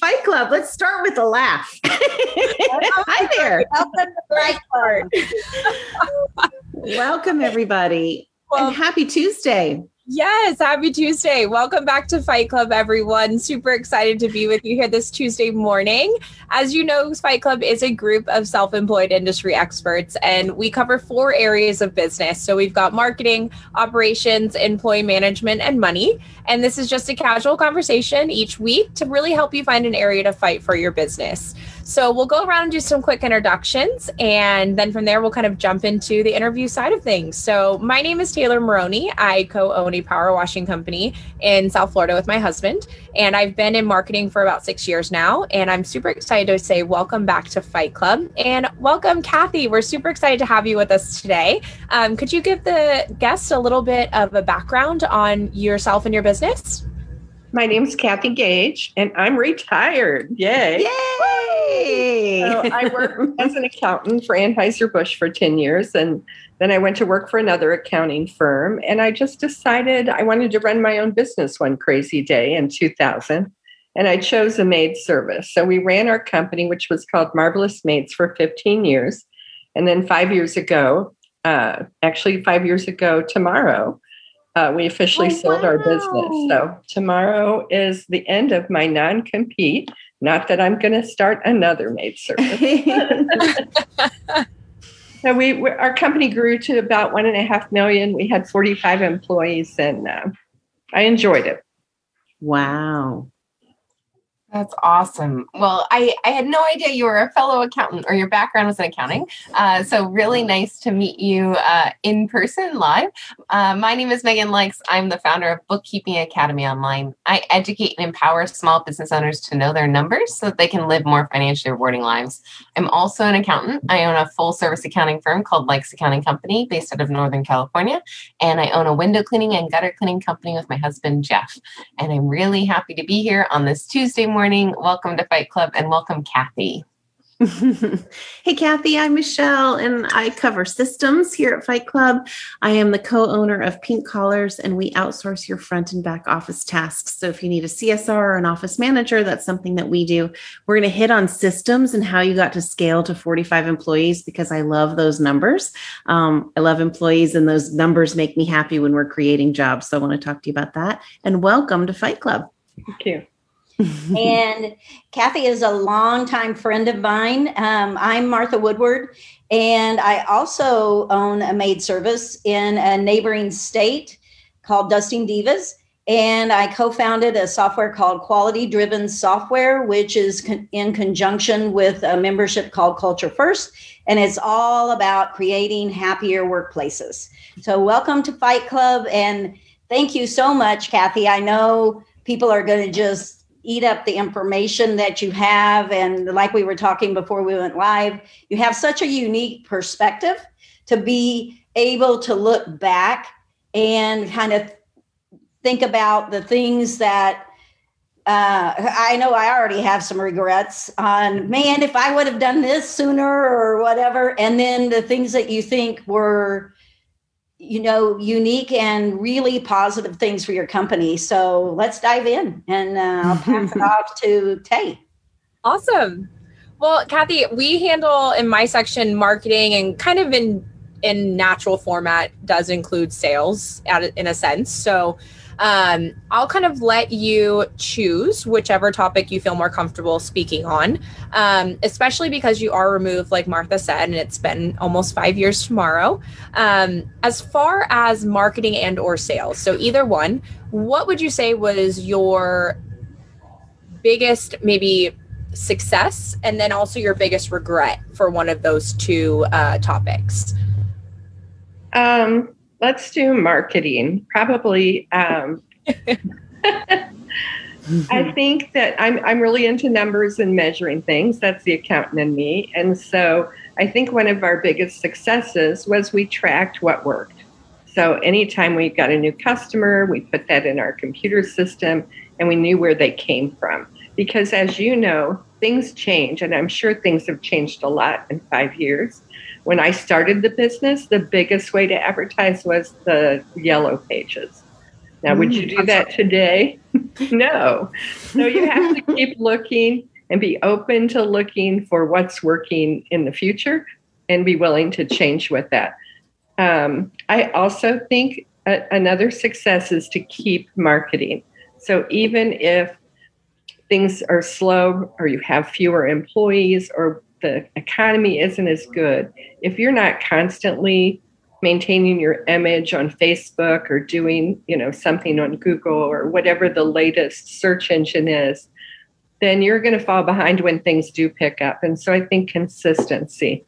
Fight Club. Let's start with a laugh. Hi there. Welcome to Fight Club. Welcome, everybody. Well- and happy Tuesday. Yes, happy Tuesday. Welcome back to Fight Club, everyone. Super excited to be with you here this Tuesday morning. As you know, Fight Club is a group of self employed industry experts, and we cover four areas of business. So we've got marketing, operations, employee management, and money. And this is just a casual conversation each week to really help you find an area to fight for your business. So we'll go around and do some quick introductions, and then from there, we'll kind of jump into the interview side of things. So my name is Taylor Maroney. I co own power washing company in South Florida with my husband, and I've been in marketing for about six years now. And I'm super excited to say welcome back to Fight Club and welcome, Kathy. We're super excited to have you with us today. Um, could you give the guests a little bit of a background on yourself and your business? My name's Kathy Gage, and I'm retired. Yay. Yay! So I worked as an accountant for Anheuser-Busch for 10 years, and then I went to work for another accounting firm. And I just decided I wanted to run my own business one crazy day in 2000. And I chose a maid service. So we ran our company, which was called Marvelous Maids, for 15 years. And then five years ago, uh, actually, five years ago tomorrow, uh, we officially Oh, sold our business. So tomorrow is the end of my non compete. Not that I'm going to start another maid service. So we, we our company grew to about one and a half million. We had 45 employees, and uh, I enjoyed it. wow. That's awesome. Well, I, I had no idea you were a fellow accountant or your background was in accounting. Uh, so, really nice to meet you uh, in person live. Uh, my name is Megan Likes. I'm the founder of Bookkeeping Academy Online. I educate and empower small business owners to know their numbers so that they can live more financially rewarding lives. I'm also an accountant. I own a full service accounting firm called Likes Accounting Company based out of Northern California. And I own a window cleaning and gutter cleaning company with my husband, Jeff. And I'm really happy to be here on this Tuesday morning. Welcome to Fight Club and welcome, Kathy. hey, Kathy, I'm Michelle, and I cover systems here at Fight Club. I am the co owner of Pink Collars, and we outsource your front and back office tasks. So, if you need a CSR or an office manager, that's something that we do. We're going to hit on systems and how you got to scale to 45 employees because I love those numbers. Um, I love employees, and those numbers make me happy when we're creating jobs. So, I want to talk to you about that. And welcome to Fight Club. Thank you. And Kathy is a longtime friend of mine. Um, I'm Martha Woodward, and I also own a maid service in a neighboring state called Dusting Divas. And I co founded a software called Quality Driven Software, which is con- in conjunction with a membership called Culture First. And it's all about creating happier workplaces. So, welcome to Fight Club. And thank you so much, Kathy. I know people are going to just eat up the information that you have. And like we were talking before we went live, you have such a unique perspective to be able to look back and kind of think about the things that uh, I know I already have some regrets on, man, if I would have done this sooner or whatever. And then the things that you think were, you know, unique and really positive things for your company. So let's dive in and uh, I'll pass it off to Tay. Awesome. Well, Kathy, we handle in my section marketing and kind of in in natural format does include sales at, in a sense. So um, I'll kind of let you choose whichever topic you feel more comfortable speaking on, um, especially because you are removed, like Martha said, and it's been almost five years tomorrow. Um, as far as marketing and or sales, so either one, what would you say was your biggest maybe success and then also your biggest regret for one of those two uh, topics? Um, let's do marketing. Probably. Um, I think that I'm I'm really into numbers and measuring things. That's the accountant in me. And so I think one of our biggest successes was we tracked what worked. So anytime we got a new customer, we put that in our computer system and we knew where they came from. Because as you know, things change, and I'm sure things have changed a lot in five years. When I started the business, the biggest way to advertise was the yellow pages. Now, would you do that today? no. So you have to keep looking and be open to looking for what's working in the future and be willing to change with that. Um, I also think a- another success is to keep marketing. So even if things are slow or you have fewer employees or the economy isn't as good, if you're not constantly maintaining your image on Facebook or doing, you know, something on Google or whatever the latest search engine is, then you're going to fall behind when things do pick up. And so I think consistency.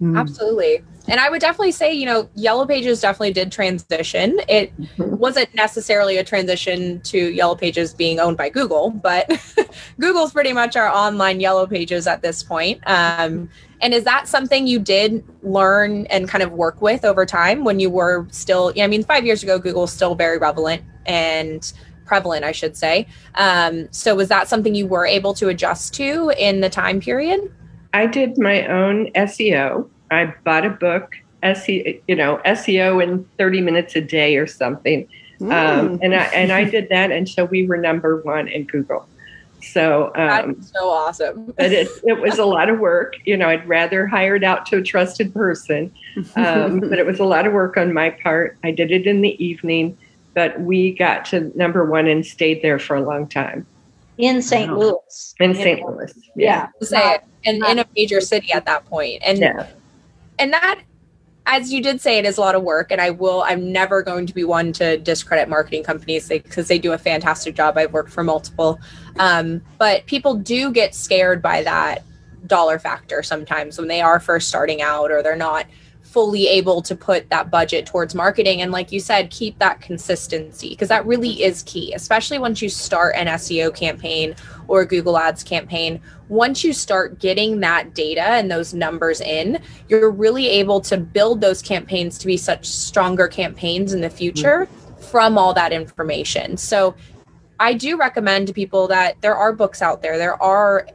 Absolutely. And I would definitely say, you know, Yellow Pages definitely did transition. It wasn't necessarily a transition to Yellow Pages being owned by Google, but Google's pretty much our online Yellow Pages at this point. Um, and is that something you did learn and kind of work with over time when you were still, I mean, five years ago, Google's still very relevant and prevalent, I should say. Um, so was that something you were able to adjust to in the time period? I did my own SEO. I bought a book, SEO, you know, SEO in 30 minutes a day or something. Um, and I and I did that until we were number one in Google. So um, That's so awesome. but it, it was a lot of work. You know, I'd rather hire it out to a trusted person. Um, but it was a lot of work on my part. I did it in the evening, but we got to number one and stayed there for a long time in St. Wow. Louis. in St. know, Louis. Yeah. to say it, and in a major city at that point and Yeah. and that as you did say it is a lot of work and i will i'm never going to be one to discredit marketing companies because they do a fantastic job i've worked for multiple um, but people do get scared by that dollar factor sometimes when they are first starting out or they're not fully able to put that budget towards marketing and like you said keep that consistency because that really is key especially once you start an seo campaign or google ads campaign. Once you start getting that data and those numbers in you're really able to build those campaigns to be such stronger campaigns in the future from all that information. So i do recommend to people that there are books out there. There are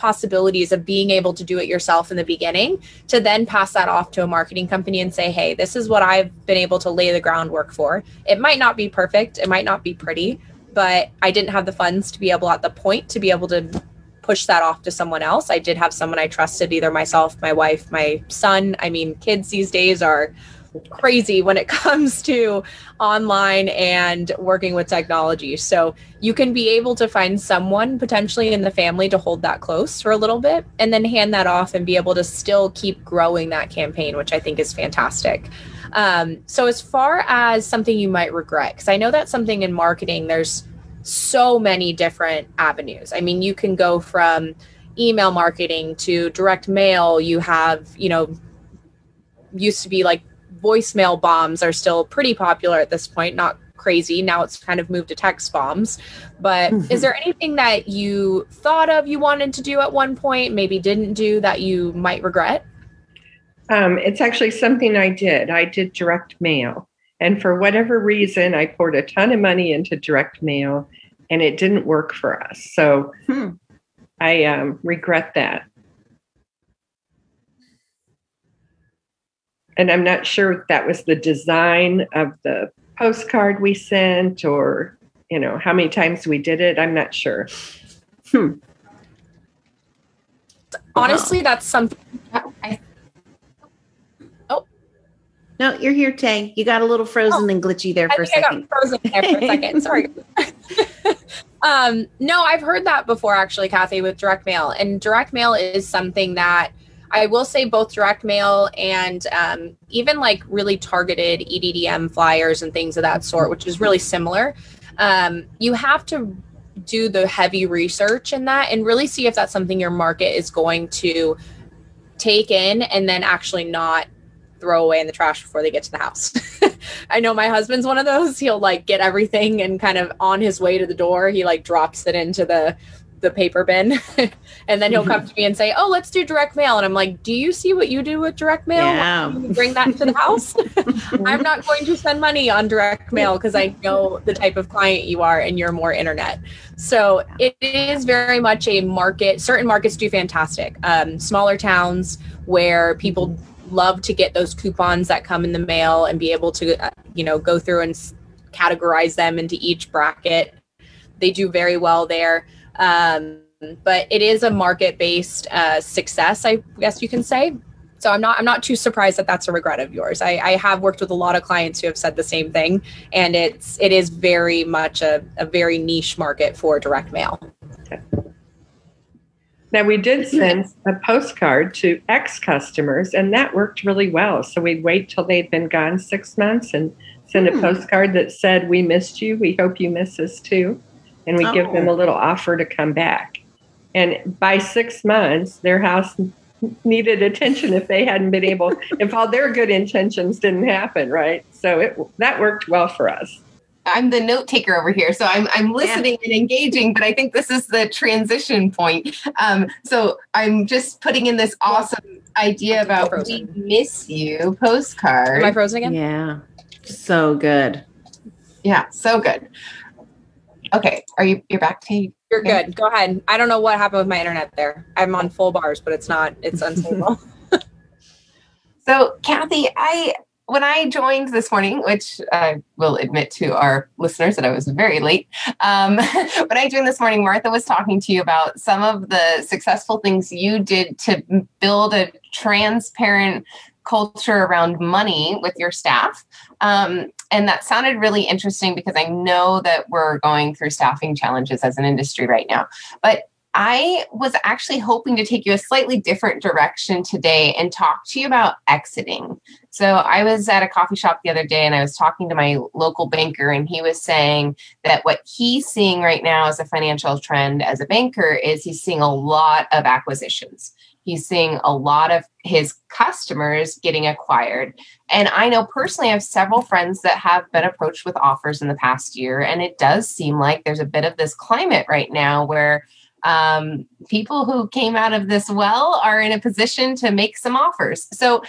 possibilities of being able to do it yourself in the beginning to then pass that off to a marketing company and say, hey, this is what I've been able to lay the groundwork for. It might not be perfect, it might not be pretty, but I didn't have the funds to be able at the point to be able to push that off to someone else. I did have someone I trusted, either myself, my wife, my son. I mean, kids these days are crazy when it comes to online and working with technology. So you can be able to find someone potentially in the family to hold that close for a little bit and then hand that off and be able to still keep growing that campaign, which I think is fantastic. Um, so, as far as something you might regret, because I know that's something in marketing, there's so many different avenues. I mean, you can go from email marketing to direct mail. You have, you know, used to be like voicemail bombs are still pretty popular at this point, not crazy. Now it's kind of moved to text bombs. But is there anything that you thought of you wanted to do at one point, maybe didn't do that you might regret? Um, it's actually something I did. I did direct mail. And for whatever reason, I poured a ton of money into direct mail and it didn't work for us. So Hmm. I um, regret that. And I'm not sure if that was the design of the postcard we sent or, you know, how many times we did it. I'm not sure. Honestly, that's something I, No, you're here, Tay. You got a little frozen and glitchy there I for a think I second. got frozen there for a second. Sorry. um, no, I've heard that before, actually, Kathy, with direct mail. And direct mail is something that I will say both direct mail and um, even like really targeted EDDM flyers and things of that sort, which is really similar. Um, you have to do the heavy research in that and really see if that's something your market is going to take in and then actually not throw away in the trash before they get to the house. I know my husband's one of those. He'll like get everything and kind of on his way to the door, he like drops it into the the paper bin and then he'll come to me and say, "Oh, let's do direct mail." And I'm like, "Do you see what you do with direct mail? Yeah. Why don't you Bring that to the house." I'm not going to spend money on direct mail because I know the type of client you are and you're more internet. So it is very much a market. Certain markets do fantastic. Um, smaller towns where people love to get those coupons that come in the mail and be able to, uh, you know, go through and s- categorize them into each bracket. They do very well there. Um, but it is a market-based uh, success, I guess you can say. So I'm not I'm not too surprised that that's a regret of yours. I, I have worked with a lot of clients who have said the same thing, and it's it is very much a, a very niche market for direct mail. Now we did send a postcard to ex customers, and that worked really well. So we'd wait till they'd been gone six months and send a Hmm. postcard that said, "We missed you. We hope you miss us too," and we give them Oh. a little offer to come back. And by six months, their house needed attention if they hadn't been able, if all their good intentions didn't happen, right? So it that worked well for us. I'm the note taker over here, so I'm I'm listening and engaging. But I think this is the transition point. Um, so I'm just putting in this awesome idea about we miss you postcard. Am I frozen again? Yeah. So good. Yeah, so good. Okay, are you you're back to You're good. Go ahead. I don't know what happened with my internet there. I'm on full bars, but it's not. It's unstable. So, Kathy, I when I joined this morning, which I will admit to our listeners that I was very late. Um, when I joined this morning, Martha was talking to you about some of the successful things you did to build a transparent culture around money with your staff. Um, and that sounded really interesting because I know that we're going through staffing challenges as an industry right now. But I was actually hoping to take you a slightly different direction today and talk to you about exiting. So, I was at a coffee shop the other day and I was talking to my local banker, and he was saying that what he's seeing right now as a financial trend as a banker is he's seeing a lot of acquisitions. He's seeing a lot of his customers getting acquired. And I know personally, I have several friends that have been approached with offers in the past year. And it does seem like there's a bit of this climate right now where um, people who came out of this well are in a position to make some offers. So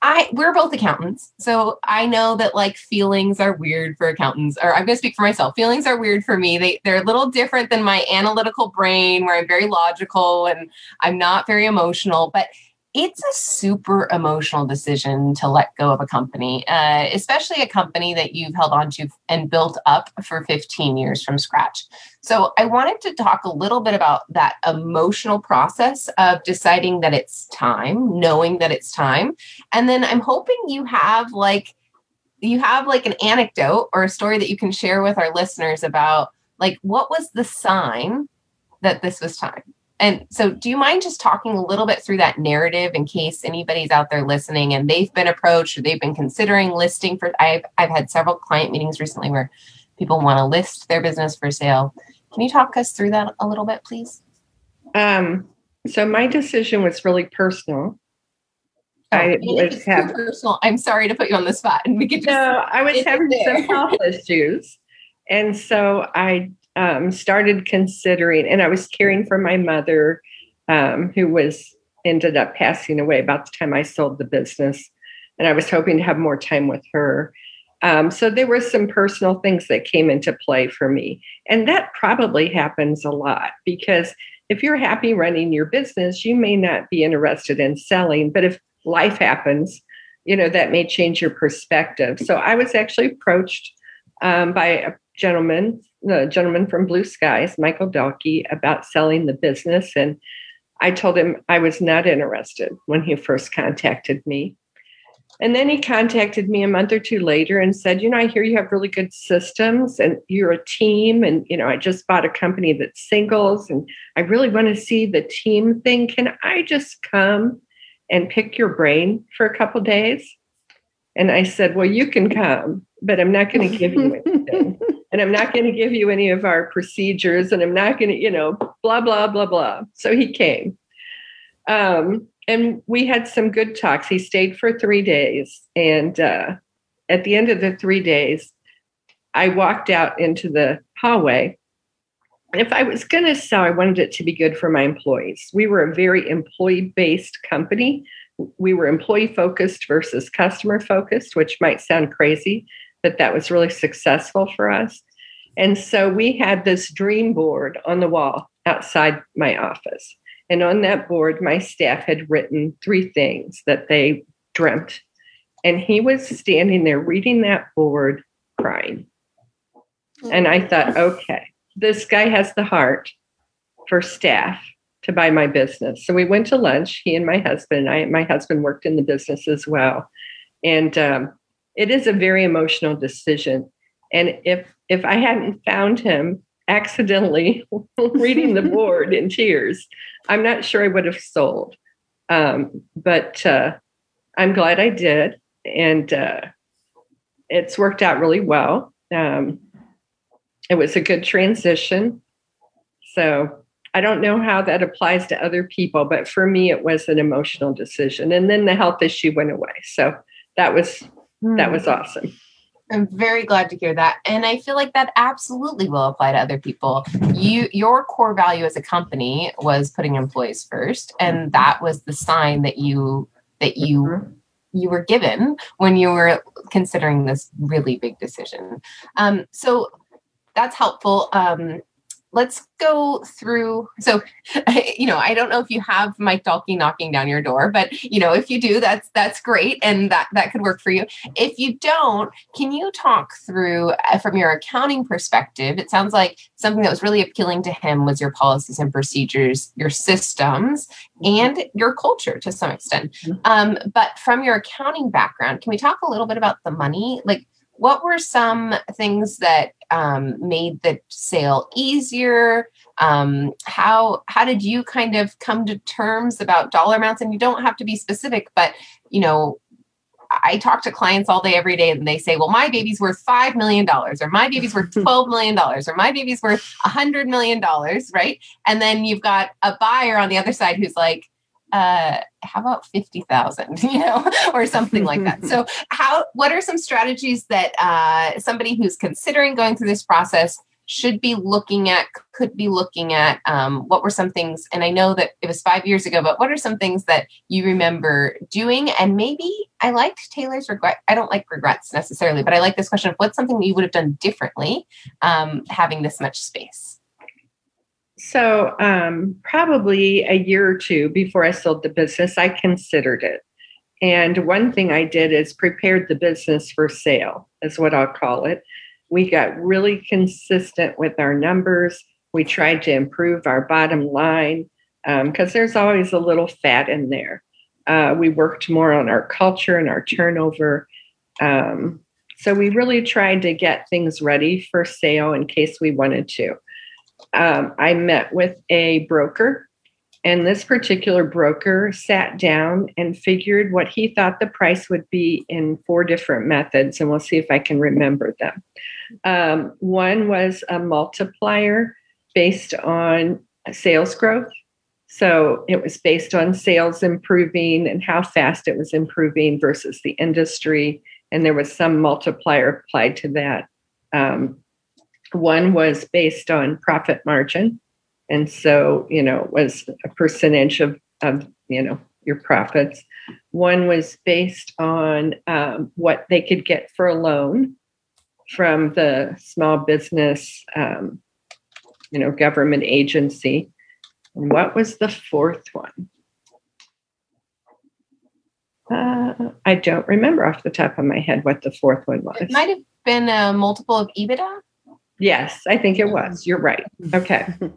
I we're both accountants. So I know that like feelings are weird for accountants, or I'm gonna speak for myself. Feelings are weird for me. They they're a little different than my analytical brain where I'm very logical and I'm not very emotional, but it's a super emotional decision to let go of a company, uh, especially a company that you've held on to and built up for 15 years from scratch. So, I wanted to talk a little bit about that emotional process of deciding that it's time, knowing that it's time. And then I'm hoping you have like, you have like an anecdote or a story that you can share with our listeners about like what was the sign that this was time and so, do you mind just talking a little bit through that narrative in case anybody's out there listening and they've been approached or they've been considering listing for? I've I've had several client meetings recently where people want to list their business for sale. Can you talk us through that a little bit, please? Um, so my decision was really personal. I was have personal. I'm sorry to put you on the spot, and we could just no, I was having some health issues, and so I um, started considering. And I was caring for my mother, um, who was ended up passing away about the time I sold the business, and I was hoping to have more time with her. Um, so there were some personal things that came into play for me, and that probably happens a lot because if you're happy running your business, you may not be interested in selling, but if life happens, you know, that may change your perspective. So I was actually approached um, by a gentleman, a gentleman from Blue Skies, Michael Dalkey, about selling the business. And I told him I was not interested when he first contacted me. And then he contacted me a month or two later and said, You know, I hear you have really good systems and you're a team. And, you know, I just bought a company that's singles and I really want to see the team thing. Can I just come and pick your brain for a couple days? And I said, Well, you can come, but I'm not going to give you anything. And I'm not going to give you any of our procedures. And I'm not going to, you know, blah, blah, blah, blah. So he came. Um, and we had some good talks. He stayed for three days. And uh, at the end of the three days, I walked out into the hallway. If I was going to sell, I wanted it to be good for my employees. We were a very employee based company. We were employee focused versus customer focused, which might sound crazy, but that was really successful for us. And so we had this dream board on the wall outside my office. And on that board, my staff had written three things that they dreamt. And he was standing there reading that board, crying. And I thought, okay, this guy has the heart for staff to buy my business. So we went to lunch, he and my husband. I my husband worked in the business as well. And um, it is a very emotional decision. And if if I hadn't found him accidentally reading the board in tears, I'm not sure I would have sold. Um, but uh, I'm glad I did, and uh, it's worked out really well. Um, it was a good transition. So I don't know how that applies to other people, but for me, it was an emotional decision. And then the health issue went away. So that was that was awesome. I'm very glad to hear that. And I feel like that absolutely will apply to other people. You your core value as a company was putting employees first and that was the sign that you that you you were given when you were considering this really big decision. Um, so that's helpful. Um, let's go through so you know i don't know if you have mike dalkey knocking down your door but you know if you do that's that's great and that that could work for you. If you don't can you talk through uh, from your accounting perspective it sounds like something that was really appealing to him was your policies and procedures your systems and your culture to some extent. Um, but from your accounting background can we talk a little bit about the money? Like what were some things that um, made the sale easier um, how how did you kind of come to terms about dollar amounts and you don't have to be specific but you know I talk to clients all day, every day, and they say, Well, my baby's worth $5 million, or my baby's worth $12 million, or my baby's worth a $100 million, right? And then you've got a buyer on the other side who's like, uh, how about 50,000, you know, or something like that. So, how, what are some strategies that uh, somebody who's considering going through this process should be looking at, could be looking at? Um, what were some things, and I know that it was five years ago, but what are some things that you remember doing? And maybe I liked Taylor's regret. I don't like regrets necessarily, but I like this question of what's something you would have done differently um, having this much space? So, um, probably a year or two before I sold the business, I considered it. And one thing I did is prepared the business for sale, is what I'll call it. We got really consistent with our numbers. We tried to improve our bottom line because um, there's always a little fat in there. Uh, we worked more on our culture and our turnover. Um, so we really tried to get things ready for sale in case we wanted to um, I met with a broker, and this particular broker sat down and figured what he thought the price would be in four different methods, and we'll see if I can remember them. Um, one was a multiplier based on sales growth. So it was based on sales improving and how fast it was improving versus the industry. And there was some multiplier applied to that. Um, one was based on profit margin. And so, you know, it was a percentage of, of you know, your profits. One was based on um, what they could get for a loan from the small business, um, you know, government agency. And what was the fourth one? Uh, I don't remember off the top of my head what the fourth one was. It might have been a multiple of EBITDA. Yes, I think it was. You're right. Mm-hmm. Okay.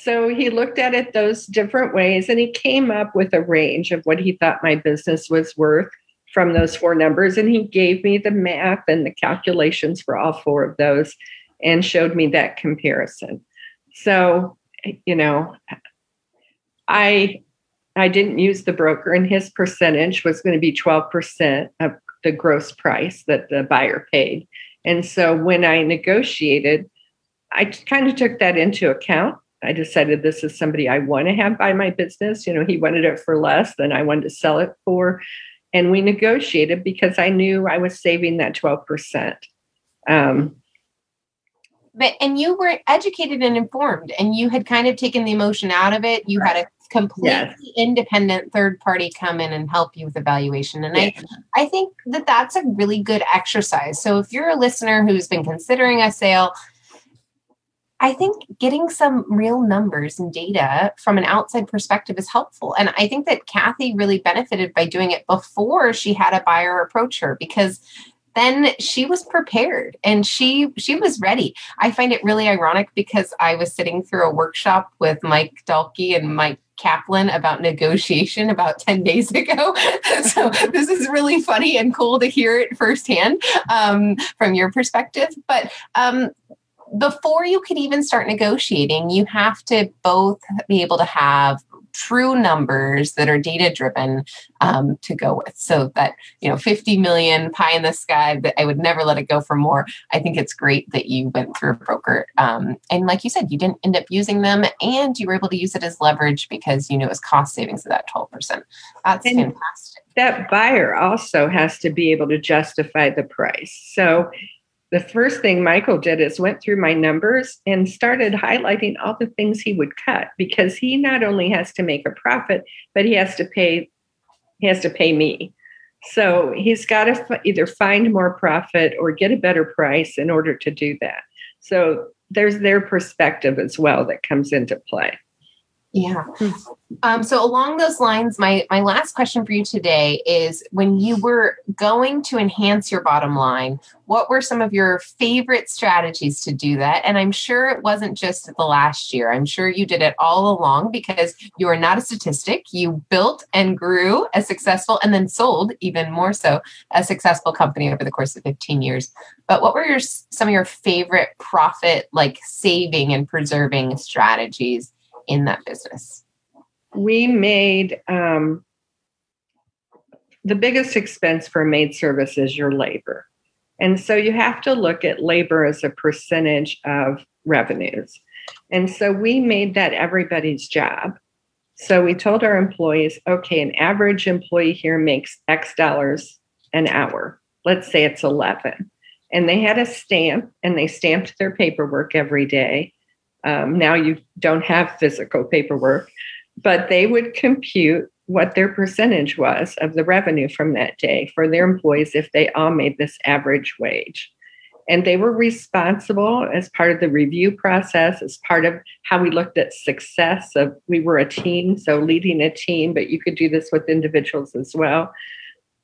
So he looked at it those different ways and he came up with a range of what he thought my business was worth from those four numbers. And he gave me the math and the calculations for all four of those and showed me that comparison. So, you know, I I didn't use the broker and his percentage was going to be 12% of the gross price that the buyer paid. And so when I negotiated, I kind of took that into account. I decided this is somebody I want to have buy my business. You know, he wanted it for less than I wanted to sell it for. And we negotiated because I knew I was saving that 12%. Um, but and you were educated and informed and you had kind of taken the emotion out of it you had a completely Yes. independent third party come in and help you with evaluation and Yeah. i i think that that's a really good exercise so if you're a listener who's been considering a sale I think getting some real numbers and data from an outside perspective is helpful. And I think that Kathy really benefited by doing it before she had a buyer approach her because then she was prepared and she she was ready. I find it really ironic because I was sitting through a workshop with Mike Dalkey and Mike Kaplan about negotiation about 10 days ago. so this is really funny and cool to hear it firsthand um, from your perspective. But um, before you can even start negotiating, you have to both be able to have true numbers that are data driven um, to go with. So that you know 50 million pie in the sky that i would never let it go for more. I think it's great that you went through a broker um, and like you said you didn't end up using them and you were able to use it as leverage because you knew it was cost savings of that 12% that's And- fantastic. that buyer also has to be able to justify the price. So the first thing Michael did is went through my numbers and started highlighting all the things he would cut because he not only has to make a profit, but he has to pay he has to pay me. So he's got to f- either find more profit or get a better price in order to do that. So there's their perspective as well that comes into play. Yeah. Hmm. Um, so along those lines, my my last question for you today is: when you were going to enhance your bottom line, what were some of your favorite strategies to do that? And I'm sure it wasn't just the last year. I'm sure you did it all along because you are not a statistic. You built and grew a successful, and then sold even more so a successful company over the course of 15 years. But what were your some of your favorite profit like saving and preserving strategies? In that business? we made um, the biggest expense for maid service is your labor. And so you have to look at labor as a percentage of revenues. And so we made that everybody's job. So we told our employees okay, an average employee here makes X dollars an hour. Let's say it's 11. And they had a stamp and they stamped their paperwork every day. Um, now you don't have physical paperwork, but they would compute what their percentage was of the revenue from that day for their employees if they all made this average wage. And they were responsible as part of the review process, as part of how we looked at success of we were a team, so leading a team, but you could do this with individuals as well.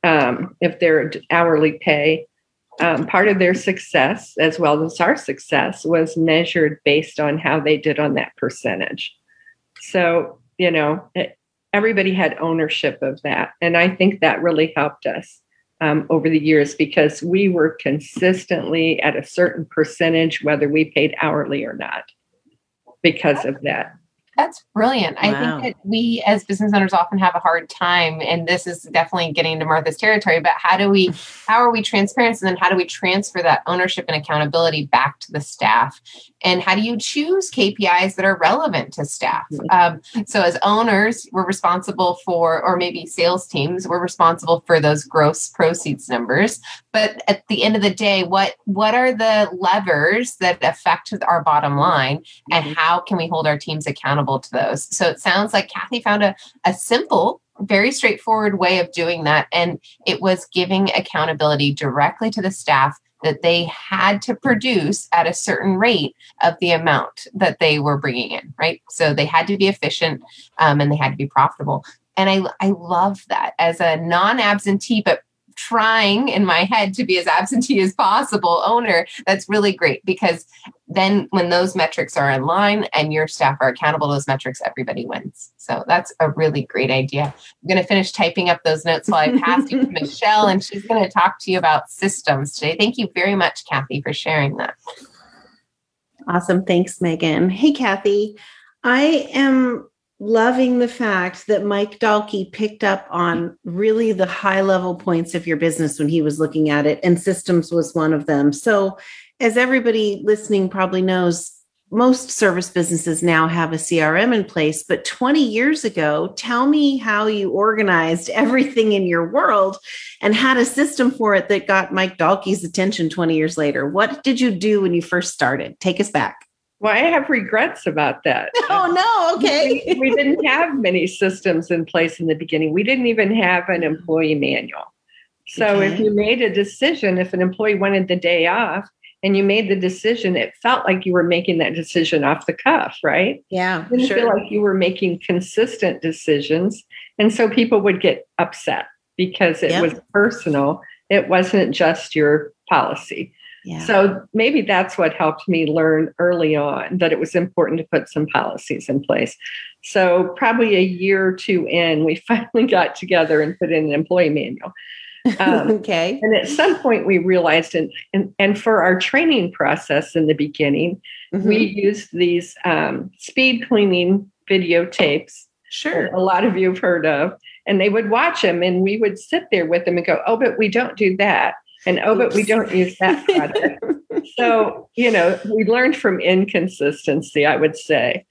Um, if they're hourly pay, um, part of their success, as well as our success, was measured based on how they did on that percentage. So, you know, it, everybody had ownership of that. And I think that really helped us um, over the years because we were consistently at a certain percentage, whether we paid hourly or not, because of that. That's brilliant. I think that we as business owners often have a hard time, and this is definitely getting into Martha's territory. But how do we, how are we transparent, and then how do we transfer that ownership and accountability back to the staff? And how do you choose KPIs that are relevant to staff? Um, so as owners, we're responsible for, or maybe sales teams, we're responsible for those gross proceeds numbers. But at the end of the day, what what are the levers that affect our bottom line? and how can we hold our teams accountable to those? So it sounds like kathy found a, a simple very straightforward way of doing that and it was giving accountability directly to the staff that they had to produce at a certain rate of the amount that they were bringing in right? So they had to be efficient um, and they had to be profitable. And i i love that. As a non-absentee but trying in my head to be as absentee as possible owner that's really great because then when those metrics are in line and your staff are accountable to those metrics everybody wins so that's a really great idea i'm going to finish typing up those notes while i pass you to michelle and she's going to talk to you about systems today thank you very much kathy for sharing that Awesome. Thanks, Megan. Hey, Kathy. I am loving the fact that Mike Dalkey picked up on really the high level points of your business when he was looking at it, and systems was one of them. So, as everybody listening probably knows, most service businesses now have a CRM in place, but 20 years ago, tell me how you organized everything in your world and had a system for it that got Mike Dalkey's attention 20 years later. What did you do when you first started? Take us back. Well, I have regrets about that. Oh, no. Okay. we, didn't have many systems in place in the beginning. We didn't even have an employee manual. So if you made a decision, if an employee wanted the day off and you made the decision, it felt like you were making that decision off the cuff, right? Yeah, didn't feel like you were making consistent decisions. And so people would get upset because it Yep. was personal. It wasn't just your policy. Yeah. So maybe that's what helped me learn early on that it was important to put some policies in place. So probably a year or two in, we finally got together and put in an employee manual. Um, okay. and at some point, we realized, and, and, and for our training process in the beginning, Mhm. we used these um, speed cleaning videotapes sure. a lot of you have heard of and they would watch them and we would sit there with them and go oh but we don't do that and oh but we don't use that product. So you know we learned from inconsistency i would say.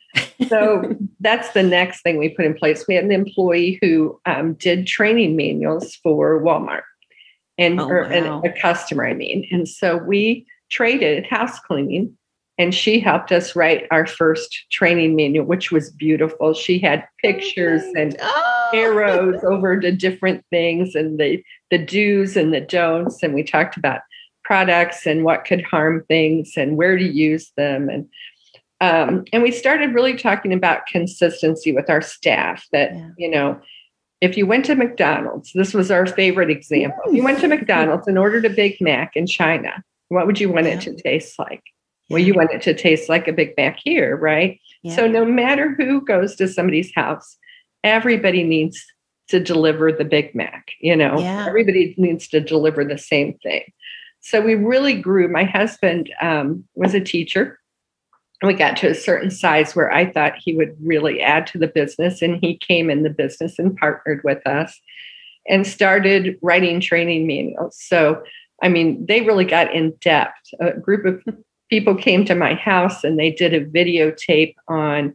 So that's the next thing we put in place. We had an employee who um, did training manuals for walmart and, Oh, and a customer i mean. And so we traded house cleaning and she helped us write our first training manual which was beautiful. She had pictures and Oh. arrows over the different things and the the do's and the don'ts. And we talked about products and what could harm things and where to use them. And um, and we started really talking about consistency with our staff that Yeah. you know if you went to mcdonald's this was our favorite example. If you went to mcdonald's and ordered a big mac in china what would you want it to taste like well you want it to taste like a big mac here right Yeah. so no matter who goes to somebody's house, everybody needs to deliver the Big Mac, you know. Yeah. Everybody needs to deliver the same thing. So we really grew. My husband um, was a teacher. And we got to a certain size where I thought he would really add to the business. And he came in the business and partnered with us and started writing training manuals. So, I mean, they really got in depth. A group of people came to my house and they did a videotape on,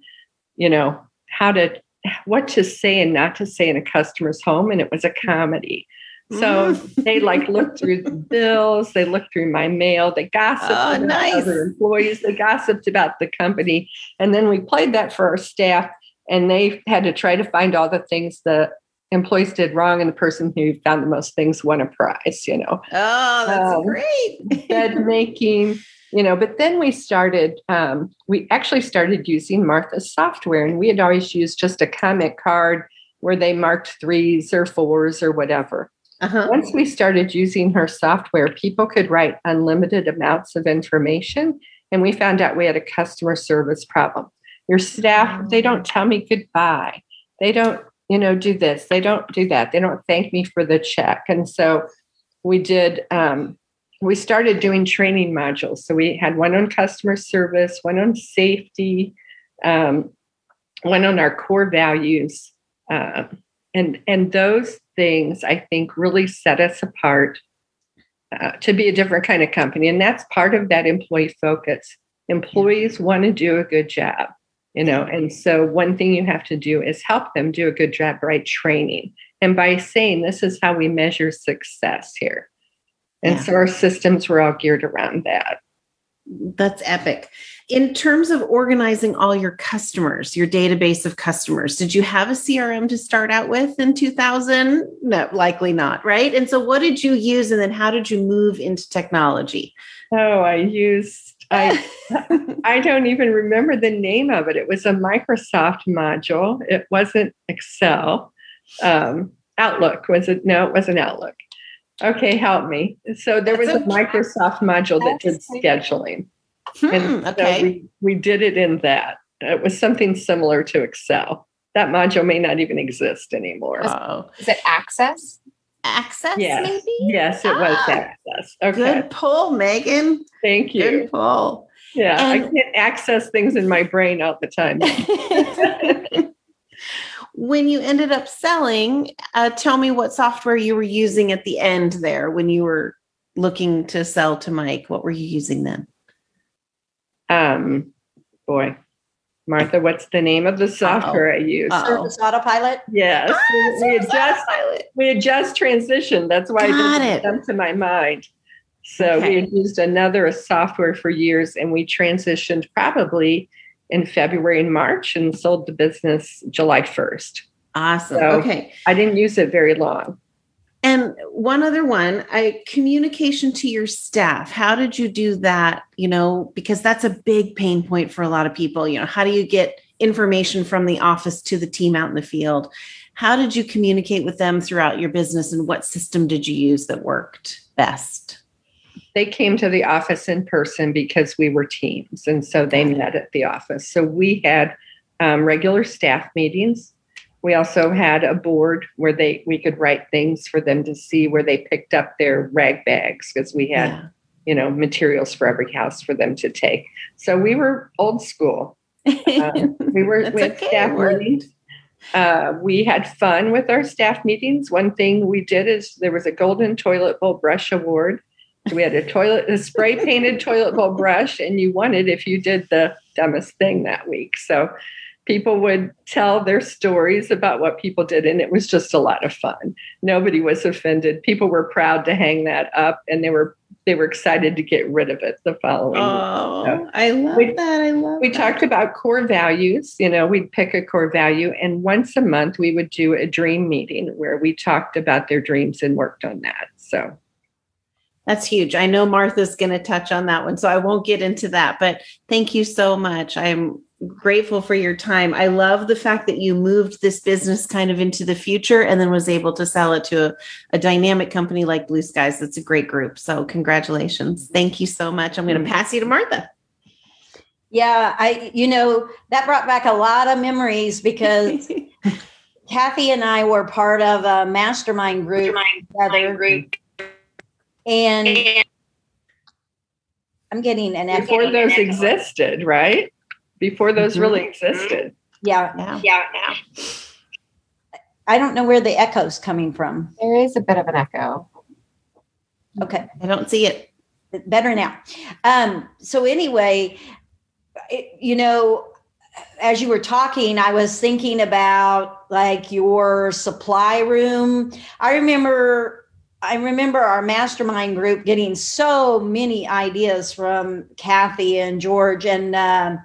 you know, how to, what to say and not to say in a customer's home. And it was a comedy. So they like looked through the bills, they looked through my mail, they gossiped Oh, about nice. other employees, they gossiped about the company. And then we played that for our staff, and they had to try to find all the things the employees did wrong, and the person who found the most things won a prize, you know Oh, that's Um, great. bed making, you know. But then we started, um, we actually started using Martha's software, and we had always used just a comment card where they marked threes or fours or whatever. Uh-huh. Once we started using her software, people could write unlimited amounts of information, and we found out we had a customer service problem. Your staff, they don't tell me goodbye. They don't, you know, do this. They don't do that. They don't thank me for the check. And so we did, um, we started doing training modules. So we had one on customer service, one on safety, um, one on our core values. Um, and, and those things I think really set us apart uh, to be a different kind of company. And that's part of that employee focus. Employees want to do a good job, you know, and so one thing you have to do is help them do a good job by training and by saying this is how we measure success here. And Yeah. so our systems were all geared around that. That's epic. In terms of organizing all your customers, your database of customers, did you have a CRM to start out with in 2000? No, likely not, right? And so what did you use and then how did you move into technology? Oh, I used I I don't even remember the name of it. It was a Microsoft module. It wasn't Excel. Um, Outlook was it? No, it wasn't Outlook. Okay, help me. So there was That's a Microsoft module that did scheduling. Hmm, And so okay. we, we did it in that. It was something similar to Excel. That module may not even exist anymore. Oh, Is it access? access yes. maybe? Yes, it was Ah, access. Okay. Good pull, Megan. Thank you. Good pull. Yeah, I can't access things in my brain all the time. when you ended up selling, uh, tell me what software you were using at the end there when you were looking to sell to Mike. What were you using then? um, boy, Martha, what's the name of the software I use? Uh-oh. Service autopilot. Yes, we, we had just we had just transitioned. That's why Got it it. didn't come to my mind. So Okay. we had used another software for years, and we transitioned probably in February and March, and sold the business July first. Awesome. So- okay. I didn't use it very long. And one other one, I communication to your staff. How did you do that? You know, because that's a big pain point for a lot of people. You know, how do you get information from the office to the team out in the field? How did you communicate with them throughout your business and what system did you use that worked best? They came to the office in person because we were teams, and so they met at the office. So we had um, regular staff meetings. We also had a board where they we could write things for them to see where they picked up their rag bags because we had Yeah. you know materials for every house for them to take. So we were old school. Um, we were with okay, staff meetings. Uh, we had fun with our staff meetings. One thing we did is there was a golden toilet bowl brush award. So we had a toilet, a spray painted toilet bowl brush, and you won it if you did the dumbest thing that week. So people would tell their stories about what people did, and it was just a lot of fun. Nobody was offended. People were proud to hang that up, and they were they were excited to get rid of it the following week. Oh, I love We- that. I love We that. talked about core values. You know, we'd pick a core value, and once a month we would do a dream meeting where we talked about their dreams and worked on that. So, That's huge. I know Martha's going to touch on that one, so I won't get into that. But thank you so much. I'm grateful for your time. I love the fact that you moved this business kind of into the future and then was able to sell it to a, a dynamic company like Blue Skies. That's a great group. So, congratulations. Thank you so much. I'm going to mm-hmm. pass you to Martha. Yeah, I you know that brought back a lot of memories because Kathy and I were part of a mastermind group together, and I'm getting an echo. before those existed, right? Before those Mhm. really existed. Yeah, Yeah. I don't know where the echo's coming from. There is a bit of an echo. Okay. I don't see it. better now. Um, so anyway, it, you know, as you were talking, I was thinking about like your supply room. I remember, I remember our mastermind group getting so many ideas from Kathy and George, and um,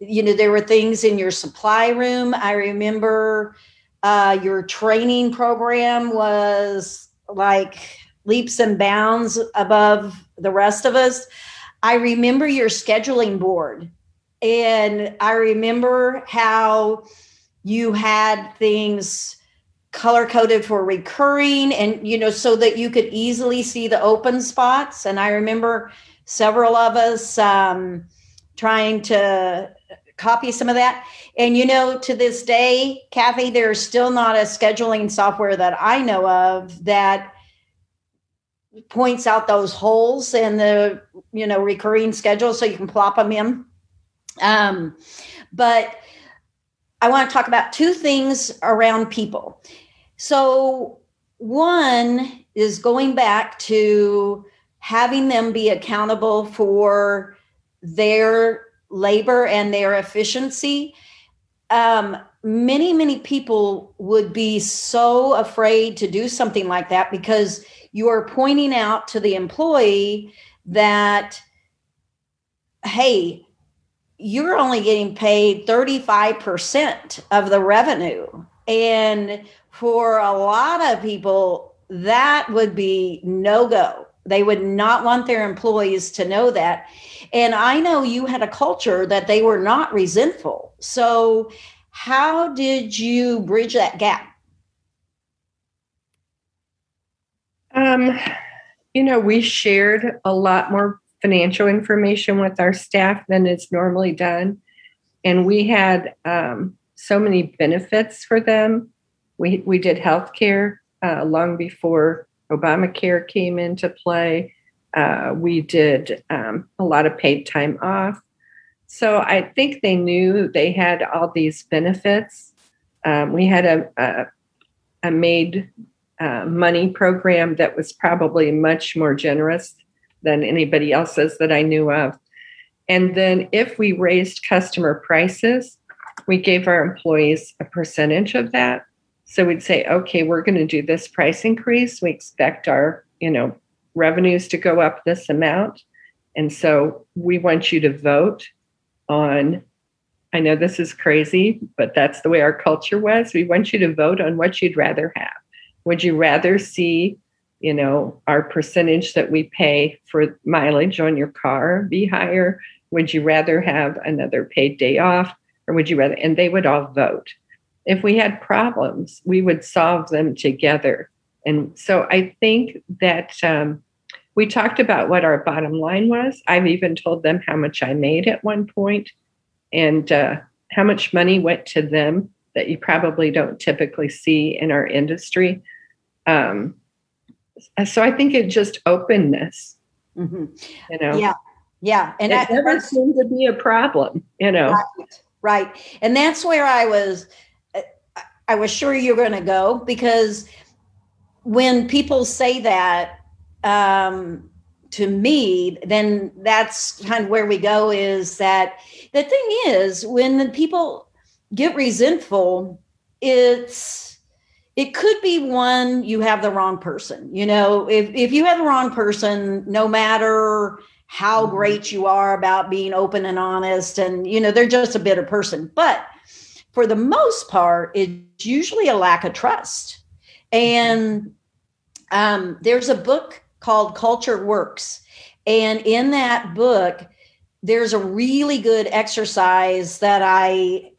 you know, there were things in your supply room. I remember uh, your training program was like leaps and bounds above the rest of us. I remember your scheduling board, and I remember how you had things color coded for recurring and you know so that you could easily see the open spots. And i remember several of us um, trying to copy some of that. And you know to this day kathy there's still not a scheduling software that i know of that points out those holes in the you know recurring schedule so you can plop them in. Um, but i want to talk about two things around people so one is going back to having them be accountable for their labor and their efficiency. Um, many many people would be so afraid to do something like that because you are pointing out to the employee that hey you're only getting paid 35% of the revenue and for a lot of people that would be no go they would not want their employees to know that. And i know you had a culture that they were not resentful. So how did you bridge that gap? Um, you know, we shared a lot more financial information with our staff than is normally done. And we had um, so many benefits for them. We, we did healthcare uh, long before Obamacare came into play. Uh, we did um, a lot of paid time off. So I think they knew they had all these benefits. Um, we had a, a, a made uh, money program that was probably much more generous than anybody else's that I knew of. And then if we raised customer prices, we gave our employees a percentage of that. So we'd say, okay, we're going to do this price increase. We expect our, you know, revenues to go up this amount. And so we want you to vote on I know this is crazy, but that's the way our culture was. We want you to vote on what you'd rather have. Would you rather see, you know, our percentage that we pay for mileage on your car be higher? Would you rather have another paid day off? Or would you rather? And they would all vote. If we had problems, we would solve them together. And so I think that um, we talked about what our bottom line was. I've even told them how much I made at one point and uh, how much money went to them that you probably don't typically see in our industry. Um, so I think it just openness, Mhm. you know. Yeah. Yeah. And it that, never seemed to be a problem, you know. Right, right. And that's where I was I was sure you're going to go because when people say that um to me then that's kind of where we go is that the thing is when the people get resentful it's it could be one you have the wrong person you know if if you have the wrong person no matter how great you are about being open and honest and you know they're just a bitter person. But for the most part it's usually a lack of trust. And um, there's a book called culture works. And in that book there's a really good exercise that i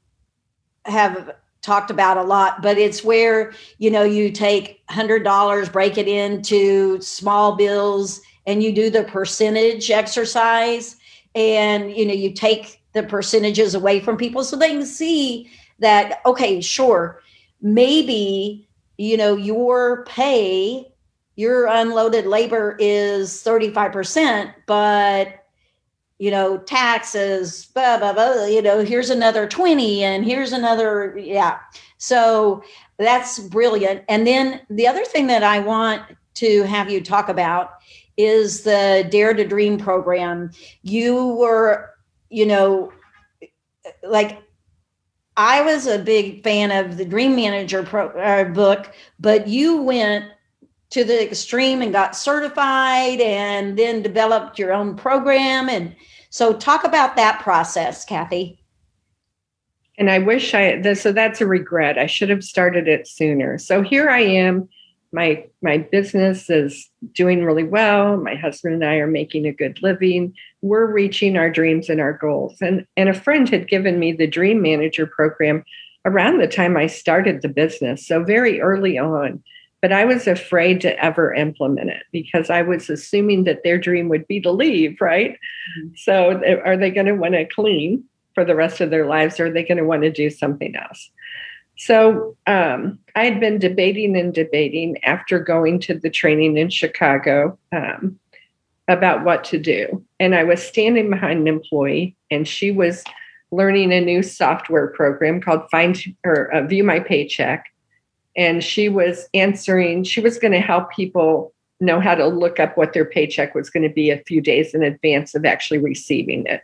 have talked about a lot but it's where you know you take $100 break it into small bills and you do the percentage exercise and you know you take the percentages away from people so they can see that okay sure maybe you know your pay your unloaded labor is 35% but you know taxes blah blah blah you know here's another 20 and here's another yeah. So that's brilliant. And then the other thing that i want to have you talk about is the dare to dream program you were you know like i was a big fan of the dream manager pro, uh, book but you went to the extreme and got certified and then developed your own program and so talk about that process kathy And I wish I so that's a regret. I should have started it sooner. So here I am. My my business is doing really well. My husband and I are making a good living. We're reaching our dreams and our goals. And and a friend had given me the Dream Manager program around the time I started the business. So very early on. But I was afraid to ever implement it because I was assuming that their dream would be to leave, right? Mm-hmm. So are they going to want to clean? for the rest of their lives or are they going to want to do something else so um, i had been debating and debating after going to the training in chicago um, about what to do. And i was standing behind an employee and she was learning a new software program called find or uh, view my paycheck. And she was answering she was going to help people know how to look up what their paycheck was going to be a few days in advance of actually receiving it.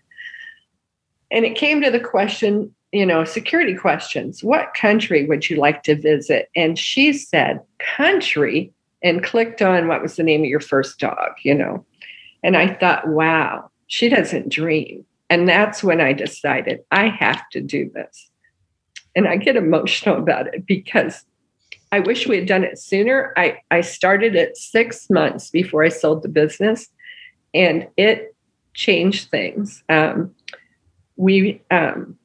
And it came to the question you know security questions. What country would you like to visit? And she said country and clicked on what was the name of your first dog you know. And i thought wow she doesn't dream. And that's when i decided i have to do this. And i get emotional about it because i wish we had done it sooner. I, I started it six months before i sold the business and it changed things. Um, we um,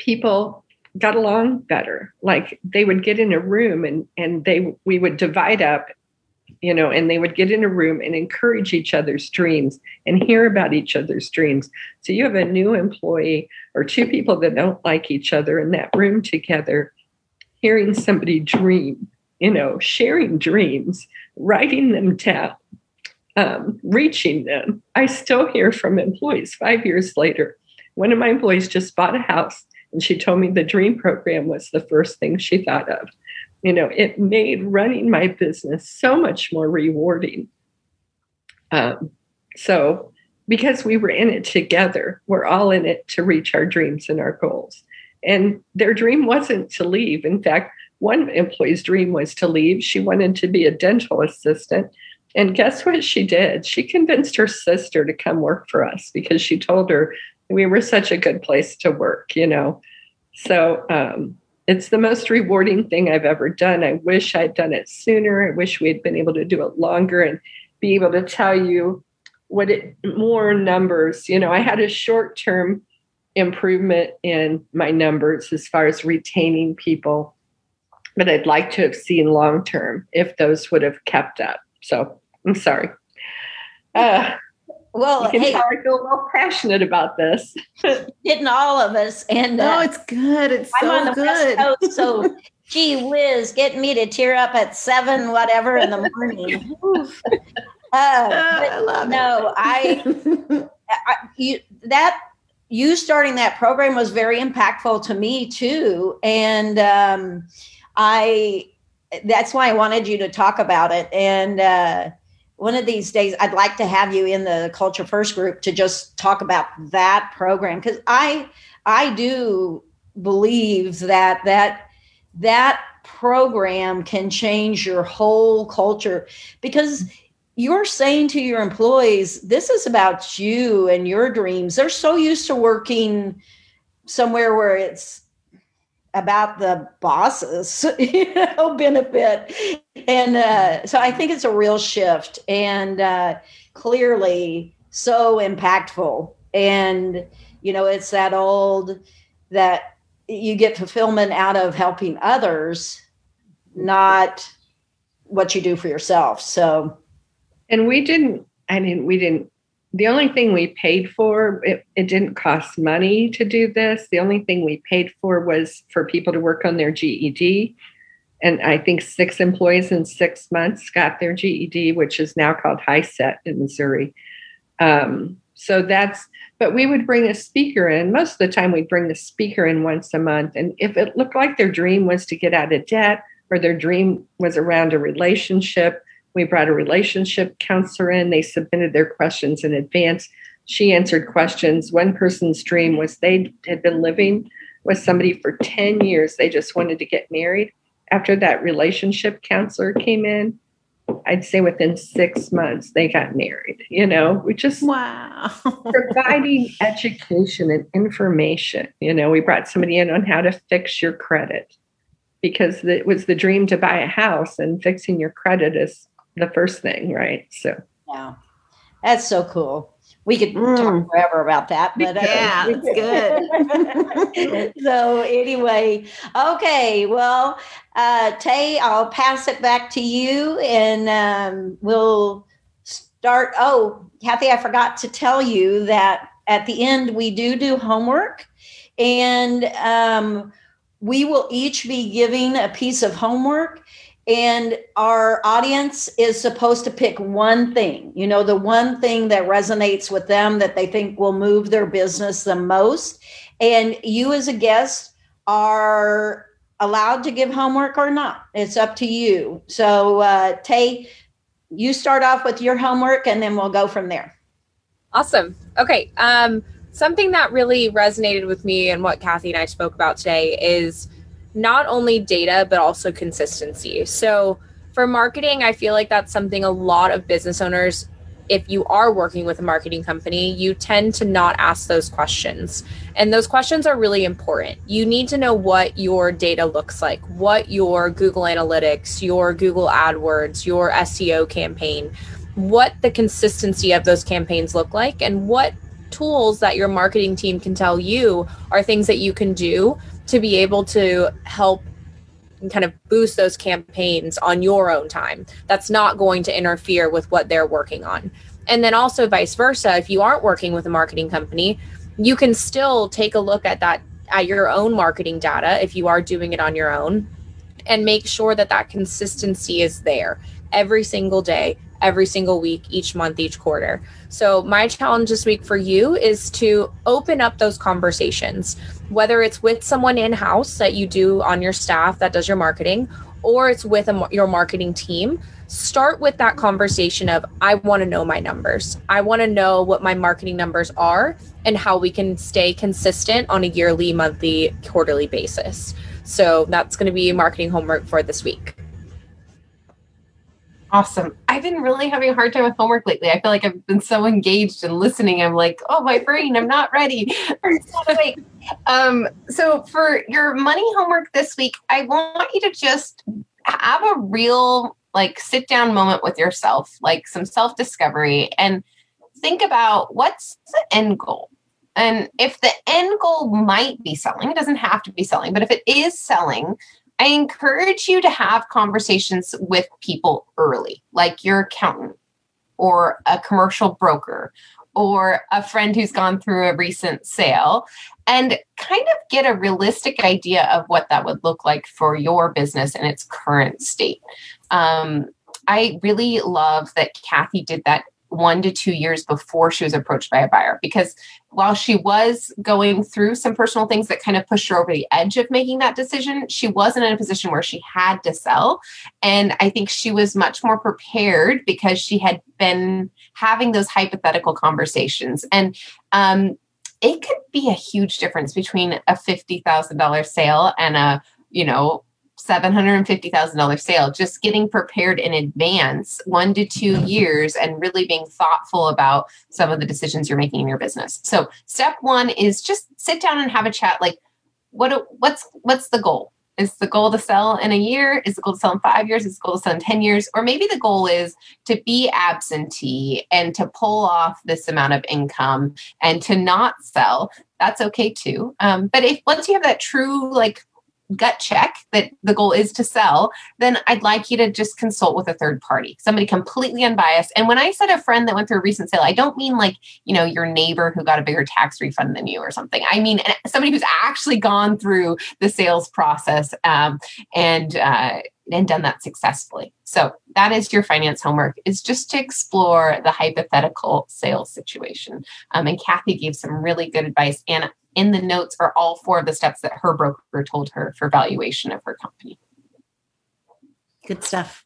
people got along better. Like they would get in a room and and they we would divide up you know and they would get in a room and encourage each other's dreams and hear about each other's dreams. So you have a new employee or two people that don't like each other in that room together hearing somebody dream you know sharing dreams writing them down um, reaching them. I still hear from employees five years later. One of my employees just bought a house and she told me the dream program was the first thing she thought of you know it made running my business so much more rewarding um, so because we were in it together. We're all in it to reach our dreams and our goals. And their dream wasn't to leave. In fact, one employee's dream was to leave. She wanted to be a dental assistant. And guess what she did? She convinced her sister to come work for us because she told her we were such a good place to work, you know. So um, it's the most rewarding thing I've ever done. I wish I'd done it sooner. I wish we had been able to do it longer and be able to tell you what it more numbers. You know, I had a short term improvement in my numbers as far as retaining people, but I'd like to have seen long term if those would have kept up. So I'm sorry. Uh, Well, you can hey, I feel little passionate about this. didn't all of us? And No, uh, it's good. It's I'm on so the West good. Coast, so gee whiz, getting me to tear up at seven, whatever in the morning. Oof. Uh, I but love it. no, I, I you that you starting that program was very impactful to me too, and um, I that's why I wanted you to talk about it. And uh, one of these days, I'd like to have you in the Culture First group to just talk about that program because I I do believe that that that program can change your whole culture. Because you're saying to your employees this is about you and your dreams. They're so used to working somewhere where it's about the bosses you know benefit and uh, so i think it's a real shift and uh, clearly so impactful and you know it's that old that you get fulfillment out of helping others not what you do for yourself so And we didn't, I mean, we didn't, the only thing we paid for, it, it didn't cost money to do this. The only thing we paid for was for people to work on their GED. And I think six employees in six months got their GED, which is now called HiSET in Missouri. Um, so that's, but we would bring a speaker in. Most of the time, we'd bring the speaker in once a month. And if it looked like their dream was to get out of debt or their dream was around a relationship, we brought a relationship counselor in. They submitted their questions in advance. She answered questions. One person's dream was they had been living with somebody for 10 years. They just wanted to get married. After that relationship counselor came in, I'd say within six months they got married. You know, we just Wow. providing education and information. You know, we brought somebody in on how to fix your credit because it was the dream to buy a house and fixing your credit is the first thing, right? So Yeah, that's so cool. We could Mm. talk forever about that, but uh, Yeah, that's good. so anyway, okay. Well, uh, Tay, I'll pass it back to you, and um, we'll start. Oh, Kathy, I forgot to tell you that at the end we do do homework, and um, we will each be giving a piece of homework and our audience is supposed to pick one thing you know the one thing that resonates with them that they think will move their business the most and you as a guest are allowed to give homework or not it's up to you so uh, tay you start off with your homework and then we'll go from there Awesome. Okay. Um, something that really resonated with me and what Kathy and I spoke about today is not only data, but also consistency. So, for marketing, I feel like that's something a lot of business owners, if you are working with a marketing company, you tend to not ask those questions. And those questions are really important. You need to know what your data looks like, what your Google Analytics, your Google AdWords, your SEO campaign, what the consistency of those campaigns look like, and what tools that your marketing team can tell you are things that you can do to be able to help kind of boost those campaigns on your own time. That's not going to interfere with what they're working on. And then also vice versa, if you aren't working with a marketing company, you can still take a look at that at your own marketing data if you are doing it on your own and make sure that that consistency is there every single day, every single week, each month, each quarter. So, my challenge this week for you is to open up those conversations, whether it's with someone in house that you do on your staff that does your marketing, or it's with a, your marketing team, start with that conversation of I want to know my numbers. I want to know what my marketing numbers are and how we can stay consistent on a yearly, monthly, quarterly basis. So that's going to be marketing homework for this week. Awesome. I've been really having a hard time with homework lately. I feel like I've been so engaged and listening. I'm like, oh, my brain, I'm not ready. So um, so for your money homework this week, I want you to just have a real like sit down moment with yourself, like some self discovery, and think about what's the end goal. And if the end goal might be selling, it doesn't have to be selling, but if it is selling, I encourage you to have conversations with people early, like your accountant or a commercial broker or a friend who's gone through a recent sale and kind of get a realistic idea of what that would look like for your business in its current state. Um, I really love that Kathy did that one to two years before she was approached by a buyer because while she was going through some personal things that kind of pushed her over the edge of making that decision, she wasn't in a position where she had to sell. And I think she was much more prepared because she had been having those hypothetical conversations. And um, it could be a huge difference between a $50,000 sale and a, you know, $750,000 sale, just getting prepared in advance, one to two years, and really being thoughtful about some of the decisions you're making in your business. So, step one is just sit down and have a chat. Like, what what's what's the goal? Is the goal to sell in a year? Is the goal to sell in five years? Is the goal to sell in 10 years? Or maybe the goal is to be absentee and to pull off this amount of income and to not sell. That's okay too. Um, but if once you have that true like gut check that the goal is to sell, then I'd like you to just consult with a third party, somebody completely unbiased. And when I said a friend that went through a recent sale, I don't mean like, you know, your neighbor who got a bigger tax refund than you or something. I mean somebody who's actually gone through the sales process um, and, uh, and done that successfully. So that is your finance homework is just to explore the hypothetical sales situation. Um, and Kathy gave some really good advice. And in the notes are all four of the steps that her broker told her for valuation of her company. Good stuff.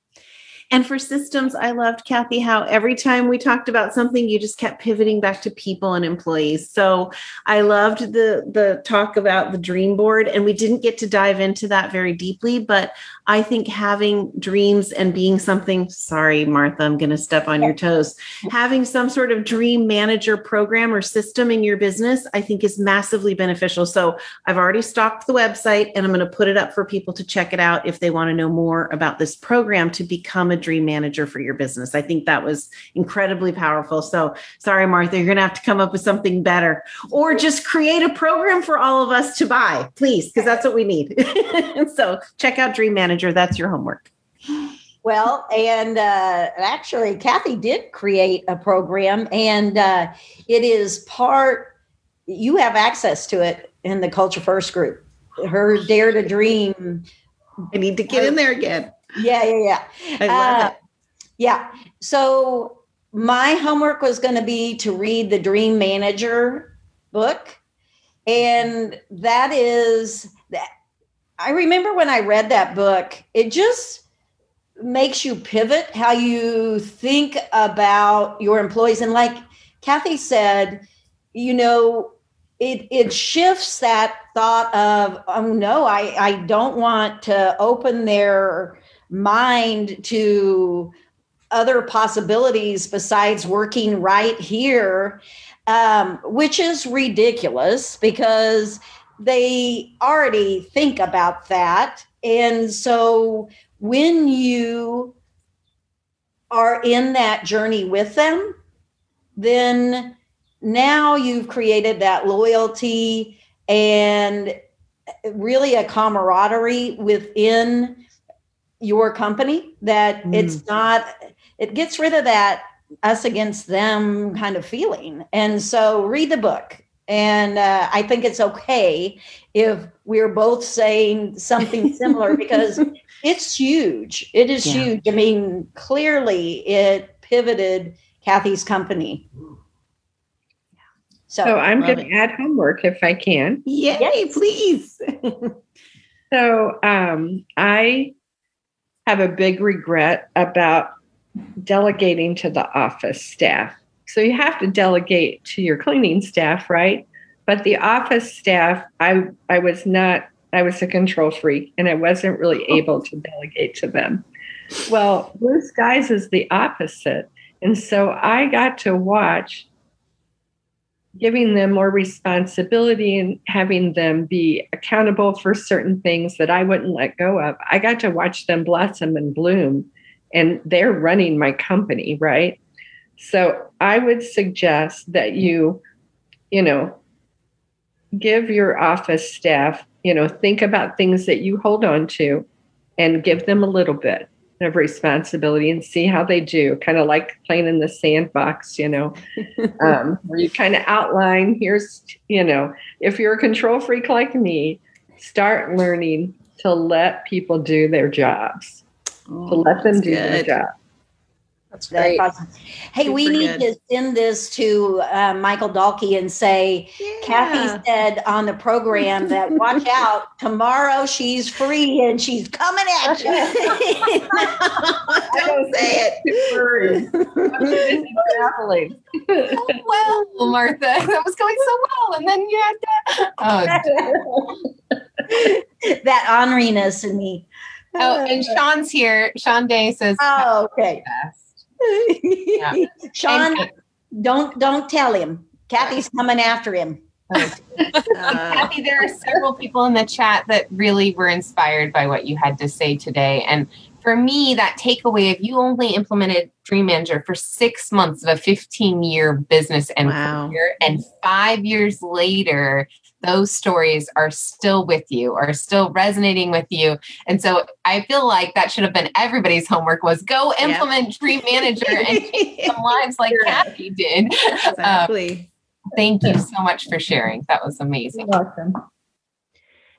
And for systems, I loved Kathy how every time we talked about something, you just kept pivoting back to people and employees. So I loved the the talk about the dream board, and we didn't get to dive into that very deeply, but I think having dreams and being something, sorry, Martha, I'm going to step on your toes, having some sort of dream manager program or system in your business, I think is massively beneficial. So I've already stocked the website and I'm going to put it up for people to check it out if they want to know more about this program to become a dream manager for your business. I think that was incredibly powerful. So sorry, Martha, you're going to have to come up with something better or just create a program for all of us to buy, please, because that's what we need. so check out Dream Manager. That's your homework. Well, and uh, actually, Kathy did create a program, and uh, it is part, you have access to it in the Culture First group. Her Dare to Dream. I need to get in there again. Yeah, yeah, yeah. I love Uh, it. Yeah. So my homework was going to be to read the Dream Manager book. And that is that I remember when I read that book, it just makes you pivot how you think about your employees. And like Kathy said, you know, it it shifts that thought of, oh no, I, I don't want to open their mind to other possibilities besides working right here, um, which is ridiculous because they already think about that. And so when you are in that journey with them, then now you've created that loyalty and really a camaraderie within your company that Mm. it's not it gets rid of that us against them kind of feeling. And so read the book. And uh, i think it's okay if we're both saying something similar because it's huge. It is Yeah. huge. I mean clearly it pivoted kathy's company so, So I'm going to add homework if I can. Yay, Yes. please. So um, I have a big regret about delegating to the office staff. So you have to delegate to your cleaning staff, right? But the office staff, I I was not I was a control freak and I wasn't really able to delegate to them. Well, Blue Skies is the opposite. And so I got to watch giving them more responsibility and having them be accountable for certain things that I wouldn't let go of. I got to watch them blossom and bloom, and they're running my company, right? So I would suggest that you, you know, give your office staff, you know, think about things that you hold on to and give them a little bit of responsibility and see how they do kind of like playing in the sandbox you know? Um, where you kind of outline here's you know if you're a control freak like me start learning to let people do their jobs. To let them do their good. job That's That's great. awesome. Hey, we need good. to send this to uh, Michael Dalkey and say, Kathy said on the program that watch out, tomorrow she's free and she's coming at you. Don't say it. I'm busy traveling. well, Martha, that was going so well, and then you had to. Oh, that honoriness in me. oh, and Sean's here. Sean Day says, Oh, okay. best. Yeah. Sean, And- don't don't tell him. Kathy's coming after him. oh, Uh, Kathy, there are several people in the chat that really were inspired by what you had to say today. And for me, that takeaway of you only implemented Dream Manager for six months of a 15 year business and Wow. career. And five years later, those stories are still with you, are still resonating with you. And so I feel like that should have been everybody's homework was go Yep. implement Dream Manager and change some lives like Kathy did. Uh, exactly. thank you so much for sharing. That was amazing. welcome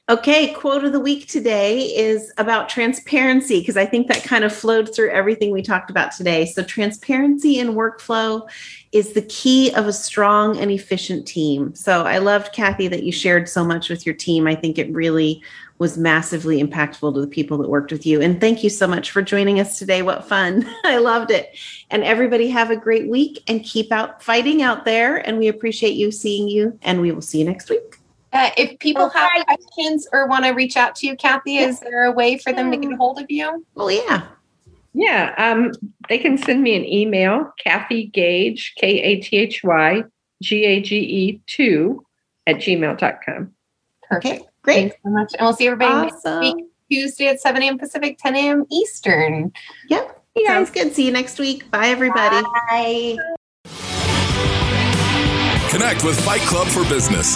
Okay, quote of the week today is about transparency because I think that kind of flowed through everything we talked about today. So, transparency in workflow is the key of a strong and efficient team. So, I loved, Kathy, that you shared so much with your team. I think it really was massively impactful to the people that worked with you. And thank you so much for joining us today. What fun! I loved it. And everybody have a great week and keep out fighting out there. And we appreciate you seeing you, and we will see you next week. Uh, if people have questions or want to reach out to you, Kathy, is there a way for them to get a hold of you? Well, yeah. Yeah, um, they can send me an email, Kathy Gage, K A T H Y G A G E 2 at gmail.com. Perfect. Okay, great. Thanks so much. And we'll see everybody next Awesome. week, Tuesday at 7 a.m. Pacific, 10 a.m. Eastern. Yep. Sounds good. See you next week. Bye, everybody. Bye. Connect with Fight Club for Business.